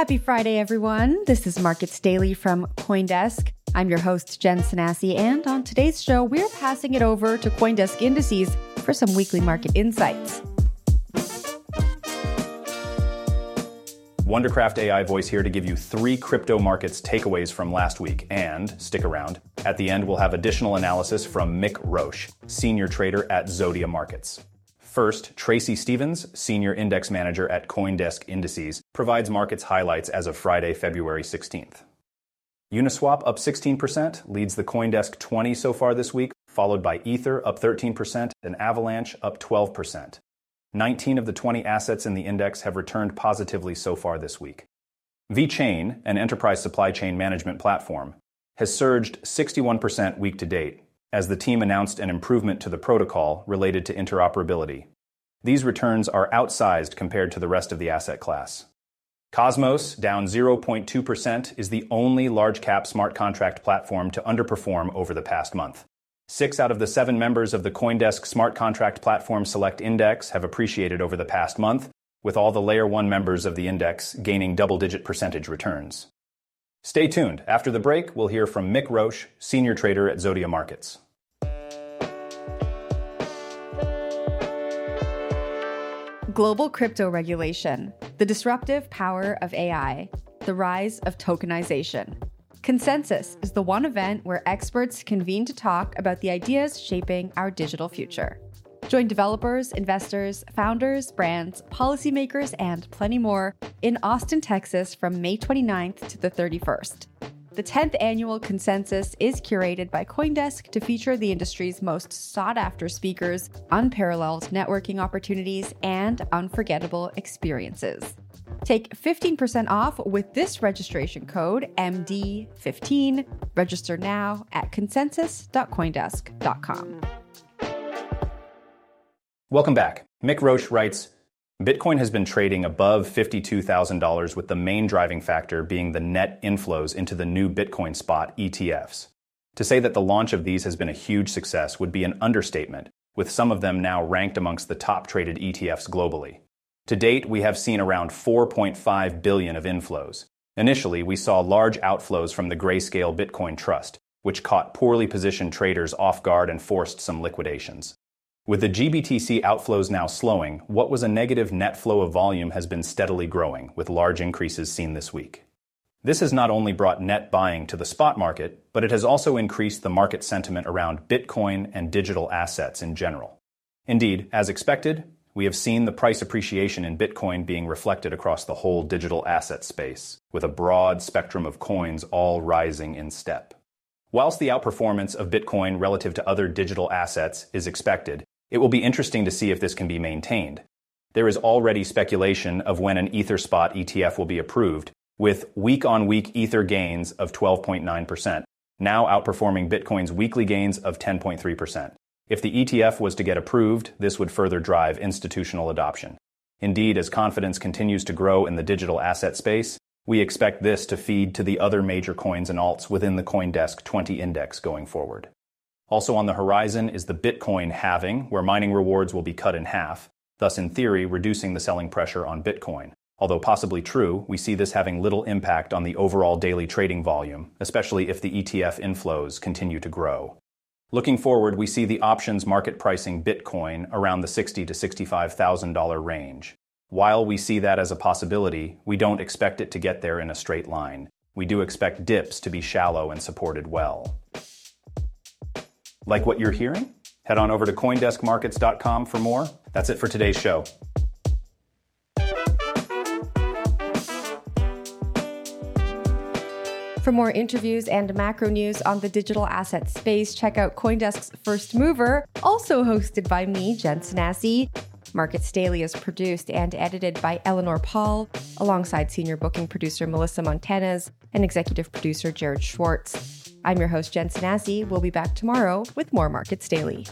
Happy Friday, everyone. This is Markets Daily from Coindesk. I'm your host, Jen Sanasie, and on today's show, we're passing it over to Coindesk Indices for some weekly market insights. Wondercraft AI voice here to give you three crypto markets takeaways from last week. And stick around. At the end, we'll have additional analysis from Mick Roche, senior trader at Zodia Markets. First, Tracy Stephens, Senior Index Manager at Coindesk Indices, provides markets highlights as of Friday, February 16th. Uniswap up 16%, leads the Coindesk 20 so far this week, followed by Ether up 13% and Avalanche up 12%. 19 of the 20 assets in the index have returned positively so far this week. VeChain, an enterprise supply chain management platform, has surged 61% week to date, as the team announced an improvement to the protocol related to interoperability. These returns are outsized compared to the rest of the asset class. Cosmos, down 0.2%, is the only large cap smart contract platform to underperform over the past month. Six out of the seven members of the Coindesk Smart Contract Platform Select Index have appreciated over the past month, with all the Layer 1 members of the index gaining double digit percentage returns. Stay tuned. After the break, we'll hear from Mick Roche, senior trader at Zodia Markets. Global crypto regulation, the disruptive power of AI, the rise of tokenization. Consensus is the one event where experts convene to talk about the ideas shaping our digital future. Join developers, investors, founders, brands, policymakers, and plenty more in Austin, Texas from May 29th to the 31st. The 10th annual consensus is curated by Coindesk to feature the industry's most sought after speakers, unparalleled networking opportunities, and unforgettable experiences. Take 15% off with this registration code MD15. Register now at consensus.coindesk.com. Welcome back. Mick Roche writes Bitcoin has been trading above $52,000, with the main driving factor being the net inflows into the new Bitcoin spot ETFs. To say that the launch of these has been a huge success would be an understatement, with some of them now ranked amongst the top traded ETFs globally. To date, we have seen around 4.5 billion of inflows. Initially, we saw large outflows from the Grayscale Bitcoin Trust, which caught poorly positioned traders off guard and forced some liquidations. With the GBTC outflows now slowing, what was a negative net flow of volume has been steadily growing, with large increases seen this week. This has not only brought net buying to the spot market, but it has also increased the market sentiment around Bitcoin and digital assets in general. Indeed, as expected, we have seen the price appreciation in Bitcoin being reflected across the whole digital asset space, with a broad spectrum of coins all rising in step. Whilst the outperformance of Bitcoin relative to other digital assets is expected, it will be interesting to see if this can be maintained. There is already speculation of when an EtherSpot ETF will be approved, with week on week Ether gains of 12.9%, now outperforming Bitcoin's weekly gains of 10.3%. If the ETF was to get approved, this would further drive institutional adoption. Indeed, as confidence continues to grow in the digital asset space, we expect this to feed to the other major coins and alts within the Coindesk 20 index going forward. Also on the horizon is the Bitcoin halving, where mining rewards will be cut in half, thus, in theory, reducing the selling pressure on Bitcoin. Although possibly true, we see this having little impact on the overall daily trading volume, especially if the ETF inflows continue to grow. Looking forward, we see the options market pricing Bitcoin around the $60 to $65,000 range. While we see that as a possibility, we don't expect it to get there in a straight line. We do expect dips to be shallow and supported well. Like what you're hearing? Head on over to coindeskmarkets.com for more. That's it for today's show. For more interviews and macro news on the digital asset space, check out Coindesk's First Mover, also hosted by me, Jen Sanasie. Markets Daily is produced and edited by Eleanor Pahl, alongside senior booking producer Melissa Montanez and executive producer Jared Schwartz. I'm your host, Jen Sanasie. We'll be back tomorrow with more Markets Daily.